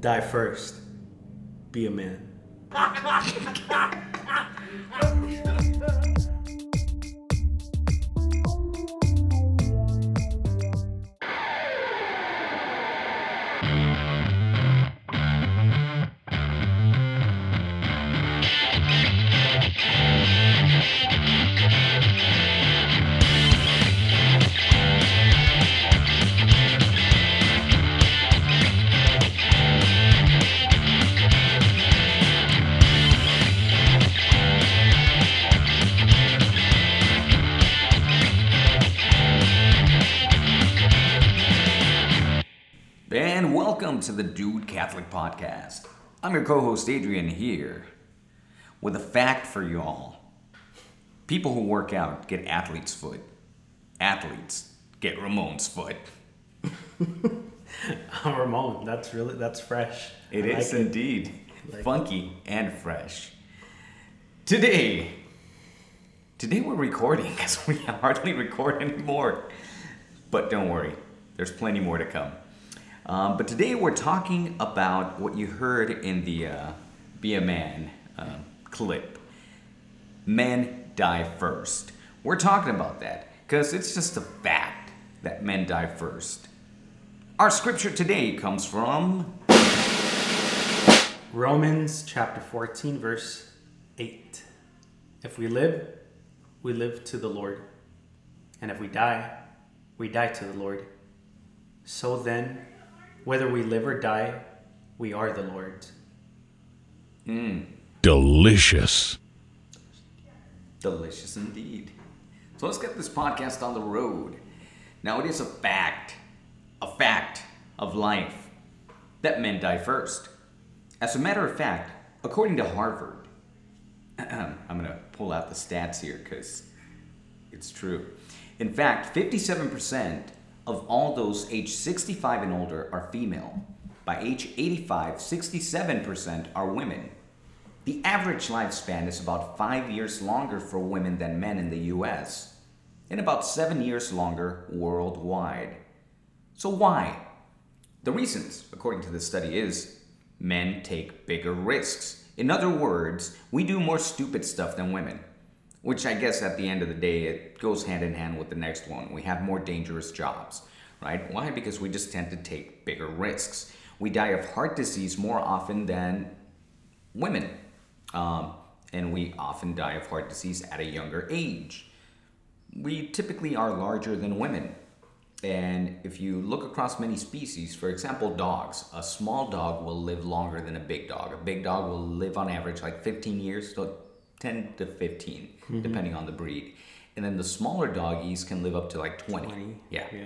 Die first. Be a man. welcome to the Dude Catholic Podcast. I'm your co host Adrian here with a fact for y'all. People who work out get athlete's foot, athletes get Ramon's foot. Ramon, that's really that's fresh. It I is like indeed Like- funky and fresh. Today, today we're recording because we hardly record anymore. But don't worry, there's plenty more to come. Um, but today we're talking about what you heard in the uh, "Be a Man" uh, clip. Men die first. We're talking about that because it's just a fact that men die first. Our scripture today comes from Romans chapter 14, verse 8. If we live, we live to the Lord. And if we die, we die to the Lord. So then, whether we live or die, we are the Lord's. Hmm. Delicious. Delicious indeed. So let's get this podcast on the road. Now, it is a fact, a fact of life, that men die first. As a matter of fact, according to Harvard, I'm going to pull out the stats here because it's true. In fact, 57% of all those aged 65 and older are female. By age 85, 67% are women. The average lifespan is about five years longer for women than men in the US, and about seven years longer worldwide. So, why? The reasons, according to the study, is men take bigger risks. In other words, we do more stupid stuff than women. Which I guess at the end of the day, it goes hand in hand with the next one. We have more dangerous jobs, right? Why? Because we just tend to take bigger risks. We die of heart disease more often than women. Um, and we often die of heart disease at a younger age. We typically are larger than women. And if you look across many species, for example, dogs, a small dog will live longer than a big dog. A big dog will live on average like 15 years, 10 to 15, mm-hmm. depending on the breed. And then the smaller doggies can live up to like 20. 20. Yeah. Yeah.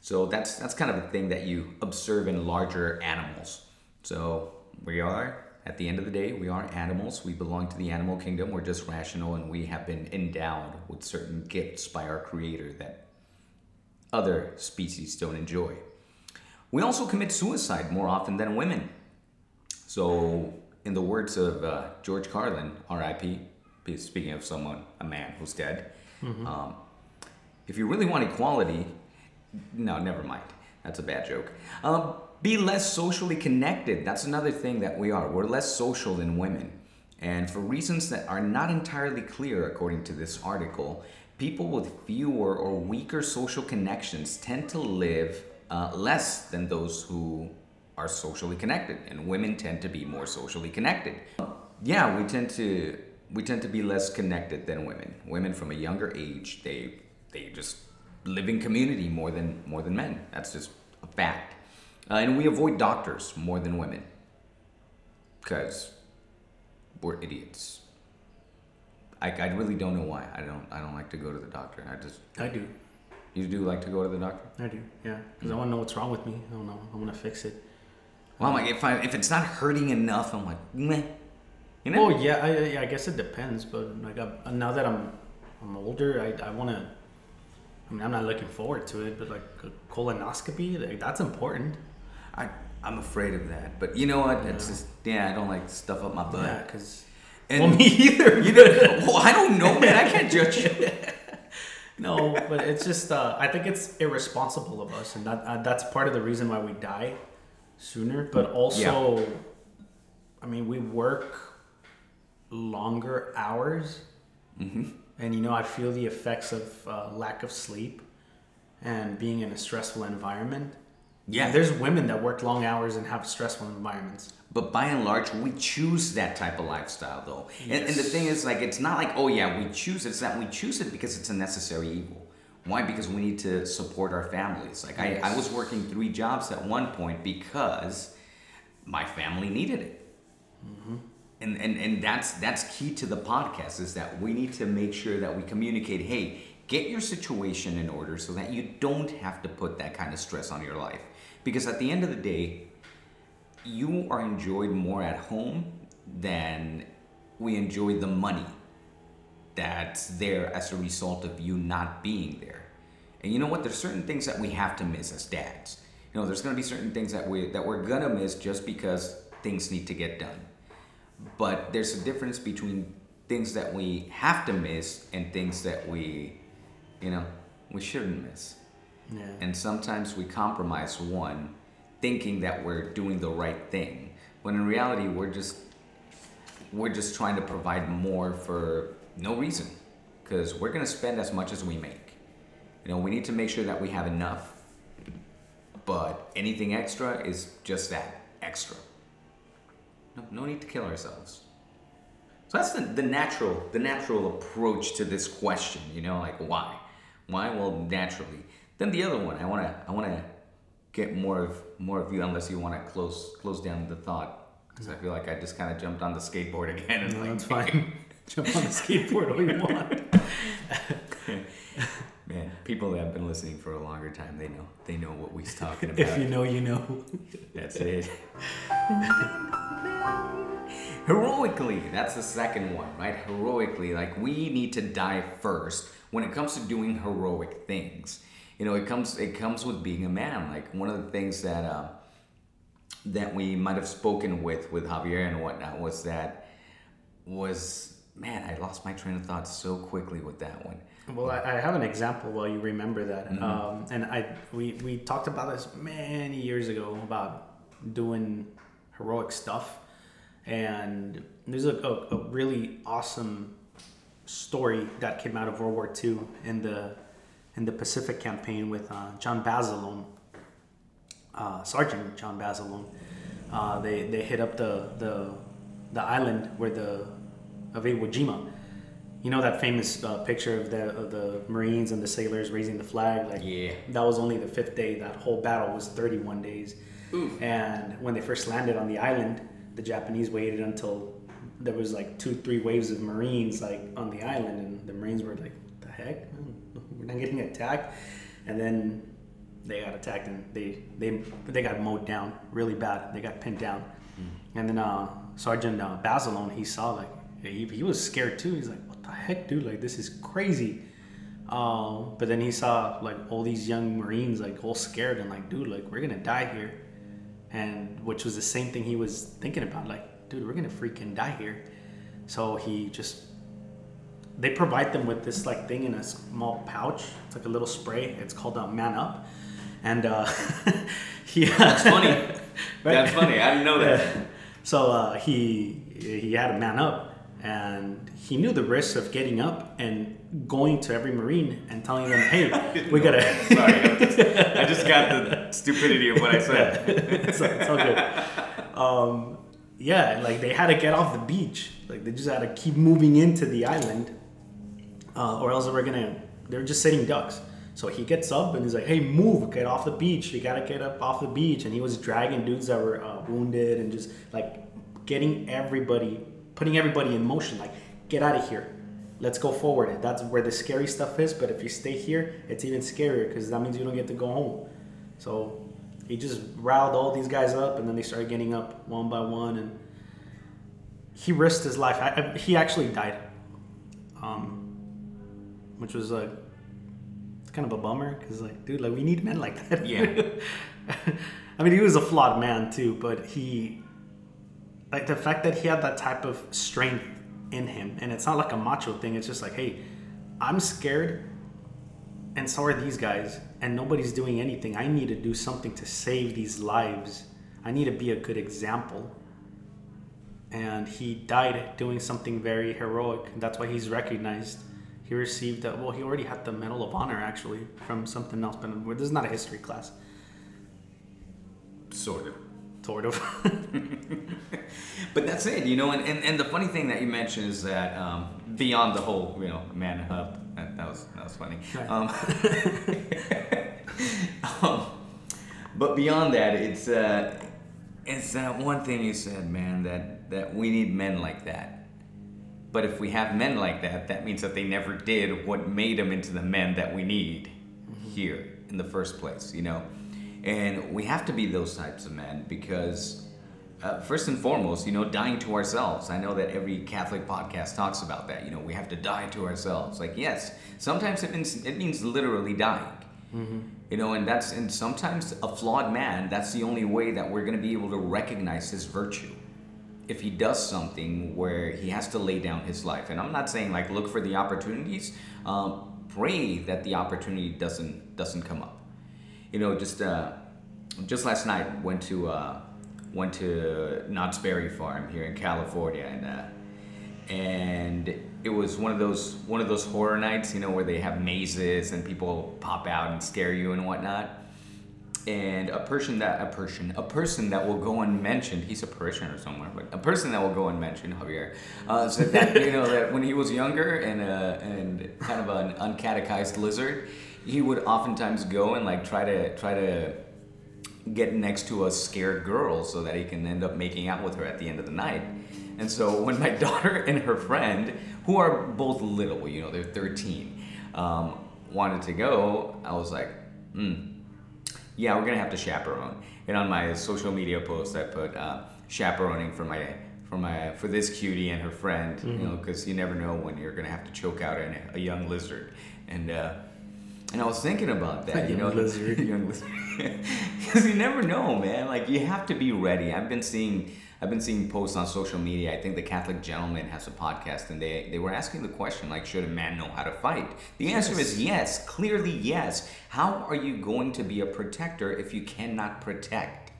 So that's that's kind of a thing that you observe in larger animals. So we are at the end of the day, we are animals. We belong to the animal kingdom. We're just rational, and we have been endowed with certain gifts by our Creator that other species don't enjoy. We also commit suicide more often than women. So, in the words of uh, George Carlin, R.I.P. Speaking of someone, a man who's dead, um, if you really want equality, no, never mind. That's a bad joke. Um, be less socially connected. That's another thing that we are. We're less social than women. And for reasons that are not entirely clear, according to this article, people with fewer or weaker social connections tend to live uh, less than those who are socially connected, and women tend to be more socially connected. Yeah, we tend to we tend to be less connected than women. Women from a younger age, they they just live in community more than more than men. That's just a fact. Uh, and we avoid doctors more than women because we're idiots. I, I really don't know why. I don't I don't like to go to the doctor. I just I do. you do like to go to the doctor. I do. Yeah. Because I want to know what's wrong with me. I don't know. I want to fix it. Well, I'm like if I if it's not hurting enough, I'm like meh. You know? Oh yeah, I, yeah, I guess it depends. But like I, now that I'm I'm older, I, I want to. I mean, I'm not looking forward to it, but like a colonoscopy, like that's important. I I'm afraid of that. But you know what? It's Yeah. just yeah. I don't like stuff up my butt. Yeah, because And well, me either. you know, well, I don't know, man. I can't judge you. no, but it's just uh, I think it's irresponsible of us, and that uh, that's part of the reason why we die. Sooner, but also, I mean, we work longer hours, Mm-hmm. and you know, I feel the effects of uh, lack of sleep and being in a stressful environment. Yeah. And there's women that work long hours and have stressful environments. But by and large, we choose that type of lifestyle, though. And, and the thing is, like, it's not like, oh yeah, we choose it. It's that we choose it because it's a necessary evil. Why? Because we need to support our families. Like, I, I was working three jobs at one point because my family needed it. Mm-hmm. And, and, and that's that's key to the podcast is that we need to make sure that we communicate hey get your situation in order so that you don't have to put that kind of stress on your life because at the end of the day you are enjoyed more at home than we enjoy the money that's there as a result of you not being there. And you know what? There's certain things that we have to miss as dads. You know, there's gonna be certain things that we that we're gonna miss just because things need to get done. But there's a difference between things that we have to miss and things that we, you know, we shouldn't miss. Yeah. And sometimes we compromise one, thinking that we're doing the right thing, when in reality we're just we're just trying to provide more for no reason, because we're gonna spend as much as we make. You know, we need to make sure that we have enough, but anything extra is just that extra. No, no need to kill ourselves. So that's the, the natural the natural approach to this question, you know, like why? Why? Well, naturally. Then the other one, I wanna I wanna get more of more of you, unless you wanna close close down the thought, because I feel like I just kind of jumped on the skateboard again. And No, like, that's fine. Jump on the skateboard all you want. Man, people that have been listening for a longer time, they know they know what we're talking about. If you know, you know. That's it. Heroically, that's the second one, right? Heroically, like we need to die first when it comes to doing heroic things. You know, it comes it comes with being a man. Like one of the things that uh, that we might have spoken with with Javier and whatnot was that was man, I lost my train of thought so quickly with that one. Well, I, I have an example while you remember that, Mm-hmm. um, and I we we talked about this many years ago about doing heroic stuff, and there's a, a, a really awesome story that came out of World War II in the in the Pacific campaign with uh, John Basilone, uh, Sergeant John Basilone. Uh, they they hit up the the the island where the of Iwo Jima. You know that famous uh, picture of the of the Marines and the sailors raising the flag. Like Yeah. that was only the fifth day. That whole battle was 31 days. And when they first landed on the island, the Japanese waited until there was like two, three waves of Marines like on the island, and the Marines were like, "The heck, we're not getting attacked." And then they got attacked, and they they they got mowed down really bad. They got pinned down. And then uh, Sergeant uh, Basilone, he saw like he, he was scared too. He's like, "What the heck, dude? Like this is crazy." Um, but then he saw like all these young Marines like all scared and like, dude, like we're gonna die here, and which was the same thing he was thinking about. Like, dude, we're gonna freaking die here. So he just they provide them with this like thing in a small pouch. It's like a little spray. It's called uh, Man Up, and uh, he That's funny. That's funny. I didn't know that. So uh, he he had a man up, and he knew the risks of getting up and going to every marine and telling them, "Hey, we gotta." Sorry, I just, I just got the stupidity of what I said. it's, it's all good. Um, yeah, like they had to get off the beach. Like they just had to keep moving into the island, uh, or else they were gonna. They were just sitting ducks. So he gets up and he's like, "Hey, move! Get off the beach! You gotta get up off the beach!" And he was dragging dudes that were uh, wounded and just like getting everybody, putting everybody in motion. Like, get out of here! Let's go forward. That's where the scary stuff is. But if you stay here, it's even scarier because that means you don't get to go home. So he just riled all these guys up, and then they started getting up one by one, and he risked his life. I, I, he actually died, um, which was like it's kind of a bummer because like, dude, like we need men like that. Yeah. I mean, he was a flawed man too, but he, like the fact that he had that type of strength in him, and it's not like a macho thing. It's just like, hey, I'm scared, and so are these guys, and nobody's doing anything. I need to do something to save these lives. I need to be a good example. And he died doing something very heroic. That's why he's recognized. He received, a, well, he already had the Medal of Honor actually from something else, but this is not a history class. Sort of. Sort of. but that's it, you know. And, and, and the funny thing that you mentioned is that um, beyond the whole, you know, man hub, that, that was that was funny. Right. Um, um, but beyond that, it's uh, it's that one thing you said, man, that that we need men like that. But if we have men like that, that means that they never did what made them into the men that we need here in the first place, you know. And we have to be those types of men because, uh, first and foremost, you know, dying to ourselves. I know that every Catholic podcast talks about that. You know, we have to die to ourselves. Like, yes, sometimes it means it means literally dying. You know, and that's and sometimes a flawed man. That's the only way that we're going to be able to recognize his virtue. If he does something where he has to lay down his life, and I'm not saying like look for the opportunities. Um, pray that the opportunity doesn't doesn't come up you know, just uh, just last night went to uh, went to Knott's Berry Farm here in California, and uh, and it was one of those one of those horror nights, you know, where they have mazes and people pop out and scare you and whatnot. And a person that a person a person that will go unmentioned. He's a parishioner somewhere, but a person that will go unmentioned. Javier uh, that you know that when he was younger and uh, and kind of an uncatechized lizard, he would oftentimes go and like try to try to get next to a scared girl so that he can end up making out with her at the end of the night. And so when my daughter and her friend, who are both little, you know, they're 13, um, wanted to go, I was like, hmm, yeah, we're gonna have to chaperone. And on my social media post, I put uh, chaperoning for my for my for this cutie and her friend, you know, because you never know when you're gonna have to choke out a, a young lizard. And uh, and I was thinking about that, you know, lizard. young lizard, because you never know, man. Like you have to be ready. I've been seeing. I've been seeing posts on social media. I think the Catholic Gentleman has a podcast, and they, they were asking the question like, should a man know how to fight? The answer is yes, clearly yes. How are you going to be a protector if you cannot protect?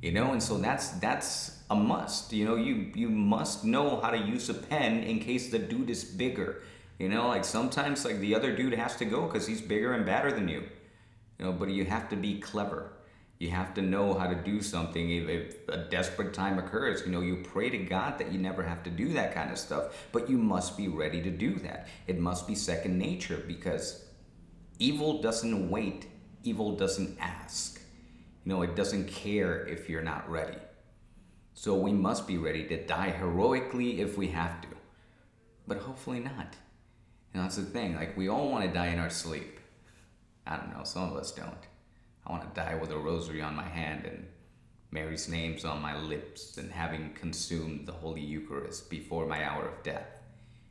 You know, and so that's that's a must. You know, you you must know how to use a pen in case the dude is bigger. You know, like sometimes like the other dude has to go because he's bigger and badder than you. You know, but you have to be clever. You have to know how to do something if, if a desperate time occurs. You know, you pray to God that you never have to do that kind of stuff, but you must be ready to do that. It must be second nature because evil doesn't wait, evil doesn't ask. You know, it doesn't care if you're not ready. So we must be ready to die heroically if we have to, but hopefully not. And that's the thing, like, we all want to die in our sleep. I don't know, some of us don't. I want to die with a rosary on my hand and Mary's name's on my lips and having consumed the Holy Eucharist before my hour of death.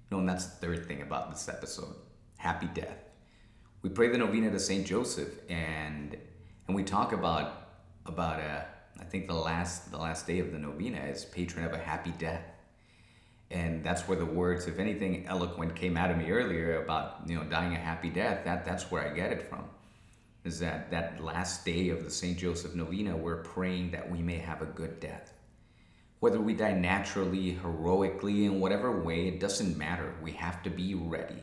You know, and that's the third thing about this episode happy death. We pray the novena to Saint Joseph and and we talk about about uh, I think the last the last day of the novena is patron of a happy death and that's where the words, if anything eloquent, came out of me earlier about you know dying a happy death. That that's where I get it from. Is that that last day of the Saint Joseph Novena, we're praying that we may have a good death. Whether we die naturally, heroically, in whatever way, it doesn't matter. We have to be ready.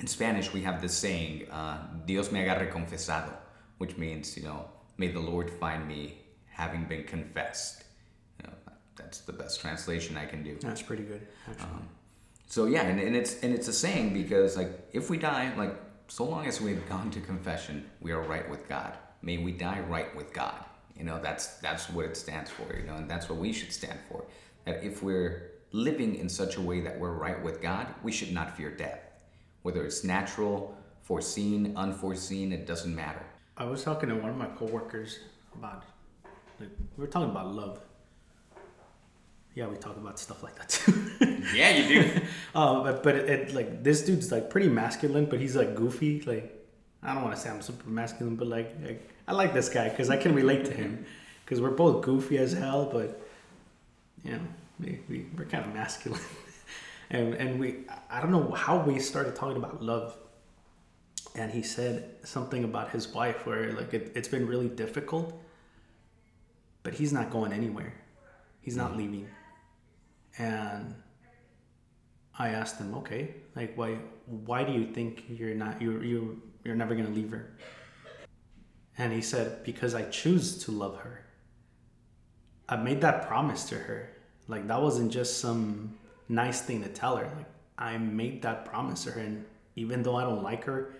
In Spanish, we have this saying, uh, Dios me agarre confesado, which means, you know, may the Lord find me having been confessed. That's the best translation I can do. That's pretty good, actually. Um, so yeah, and, and it's and it's a saying because like if we die, like so long as we've gone to confession, we are right with God. May we die right with God. You know, that's that's what it stands for, you know, and that's what we should stand for. That if we're living in such a way that we're right with God, we should not fear death. Whether it's natural, foreseen, unforeseen, it doesn't matter. I was talking to one of my coworkers about, like, we were talking about love. Yeah, we talk about stuff like that too. Yeah, you do. uh, but but it, it, like this dude's like pretty masculine, but he's like goofy. Like I don't want to say I'm super masculine, but like, like I like this guy because I can relate to him because we're both goofy as hell, but you know we, we we're kind of masculine, and and we I don't know how we started talking about love, and he said something about his wife where like it, it's been really difficult but he's not going anywhere. He's not leaving. And I asked him, okay, like why why do you think you're not you you you're never gonna leave her? And he said, because I choose to love her. I made that promise to her. Like that wasn't just some nice thing to tell her. Like I made that promise to her, and even though I don't like her,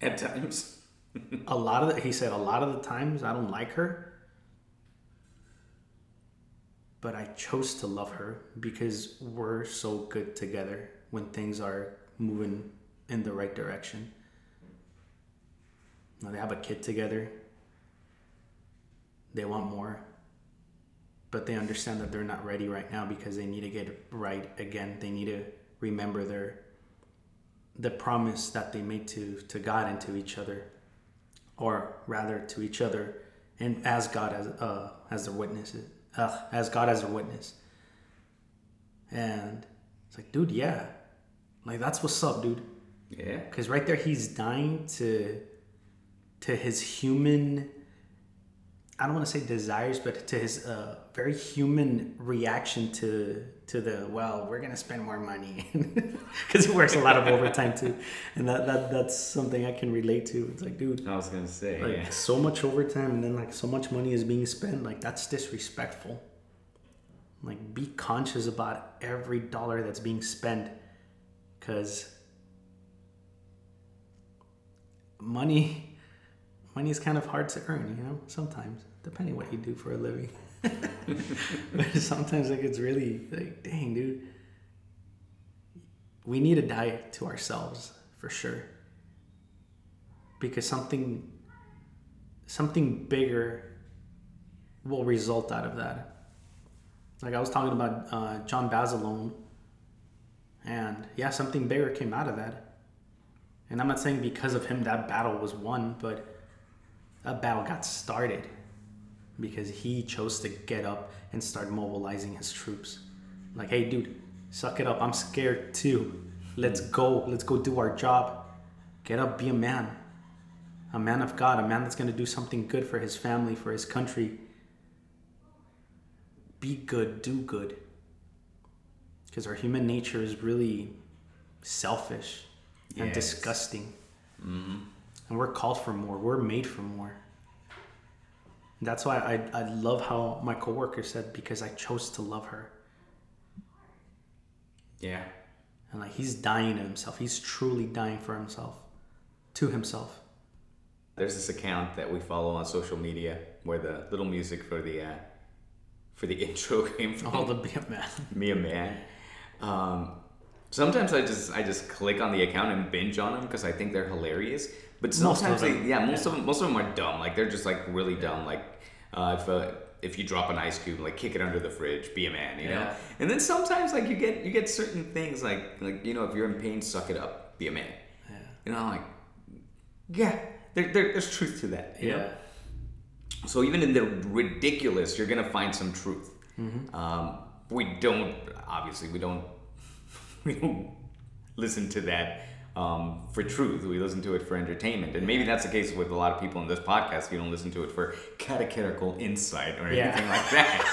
At times. a lot of the, he said a lot of the times I don't like her, but I chose to love her because we're so good together when things are moving in the right direction. Now, they have a kid together. They want more. But they understand that they're not ready right now because they need to get right again. They need to remember their the promise that they made to, to God and to each other or rather to each other and as God as uh, as their witnesses, uh, as God as a witness. And it's like, dude, yeah, like that's what's up, dude. Yeah. Because right there, he's dying to to his human. I don't want to say desires, but to his uh, very human reaction to to the well, we're gonna spend more money. Because he works a lot of overtime too, and that, that that's something I can relate to. It's like, dude, I was gonna say, like yeah. so much overtime and then like so much money is being spent like that's disrespectful. Like be conscious about every dollar that's being spent. Because money money is kind of hard to earn you know sometimes depending what you do for a living but sometimes like it's really like dang dude we need a diet to ourselves for sure because something something bigger will result out of that. Like I was talking about uh, John Basilone, and yeah, something bigger came out of that. And I'm not saying because of him that battle was won, but that battle got started because he chose to get up and start mobilizing his troops. Like, hey, dude, suck it up. I'm scared too. Let's go. Let's go do our job. Get up, be a man a man of God, a man that's going to do something good for his family, for his country. Be good, do good. Because our human nature is really selfish and Yes. disgusting. Mm-hmm. And we're called for more, we're made for more. That's why I, I love how my coworker said, because I chose to love her. Yeah. And like he's dying to himself. He's truly dying for himself, to himself. There's this account that we follow on social media where the little music for the uh, for the intro came from. All the be a man. me a man. Um, sometimes I just I just click on the account and binge on them because I think they're hilarious. But sometimes they, yeah, most of them most of them are dumb. Like they're just like really dumb. Like uh, if uh, if you drop an ice cube, like kick it under the fridge, be a man, you know. And then sometimes like you get you get certain things like like you know if you're in pain, suck it up, be a man. Yeah. You know, I'm like yeah, there, there, there's truth to that. You know? Yeah. So even in the ridiculous, you're gonna find some truth. Um, we don't obviously we don't we don't listen to that um, for truth. We listen to it for entertainment, and maybe that's the case with a lot of people in this podcast. You don't listen to it for catechetical insight or Yeah. anything like that.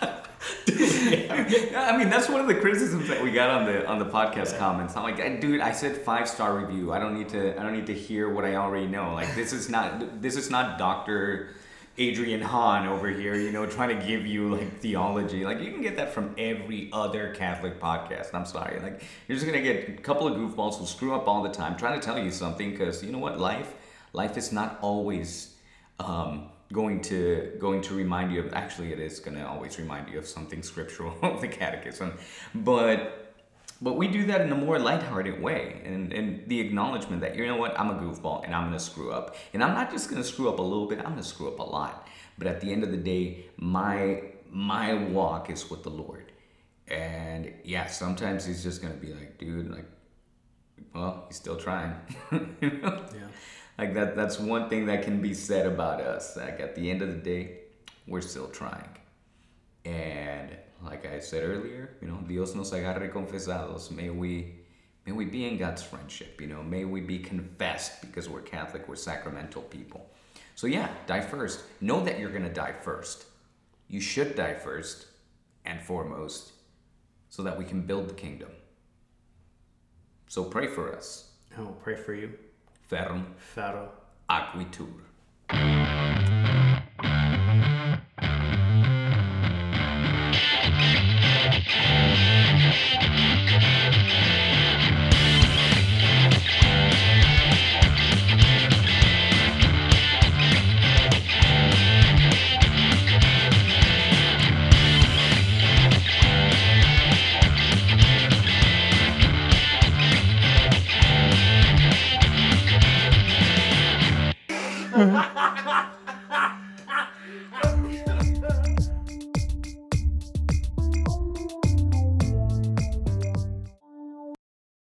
I mean, that's one of the criticisms that we got on the on the podcast comments. I'm like, dude, I said five star review. I don't need to. I don't need to hear what I already know. Like, this is not. This is not Doctor Adrian Hahn over here. You know, trying to give you like theology. Like, you can get that from every other Catholic podcast. I'm sorry. Like, you're just gonna get a couple of goofballs who screw up all the time, trying to tell you something. Because you know what, life, life is not always. Um, going to going to remind you of actually it is to always remind you of something scriptural the catechism but but we do that in a more lighthearted way and and the acknowledgement that you know what i'm a goofball and i'm going to screw up. And i'm not just going to screw up a little bit i'm going to screw up a lot. But at the end of the day my my walk is with the lord. And yeah sometimes he's just going to be like dude like well he's still trying. You know? Yeah. like that that's one thing that can be said about us. Like at the end of the day we're still trying. And like i said earlier you know dios nos agarre confesados may we may we be in god's friendship you know may we be confessed because we're catholic we're sacramental people So, yeah, die first. Know that you're going to die first. You should die first and foremost so that we can build the kingdom. So, pray for us. I will pray for you. Ferm Faro. aquitur.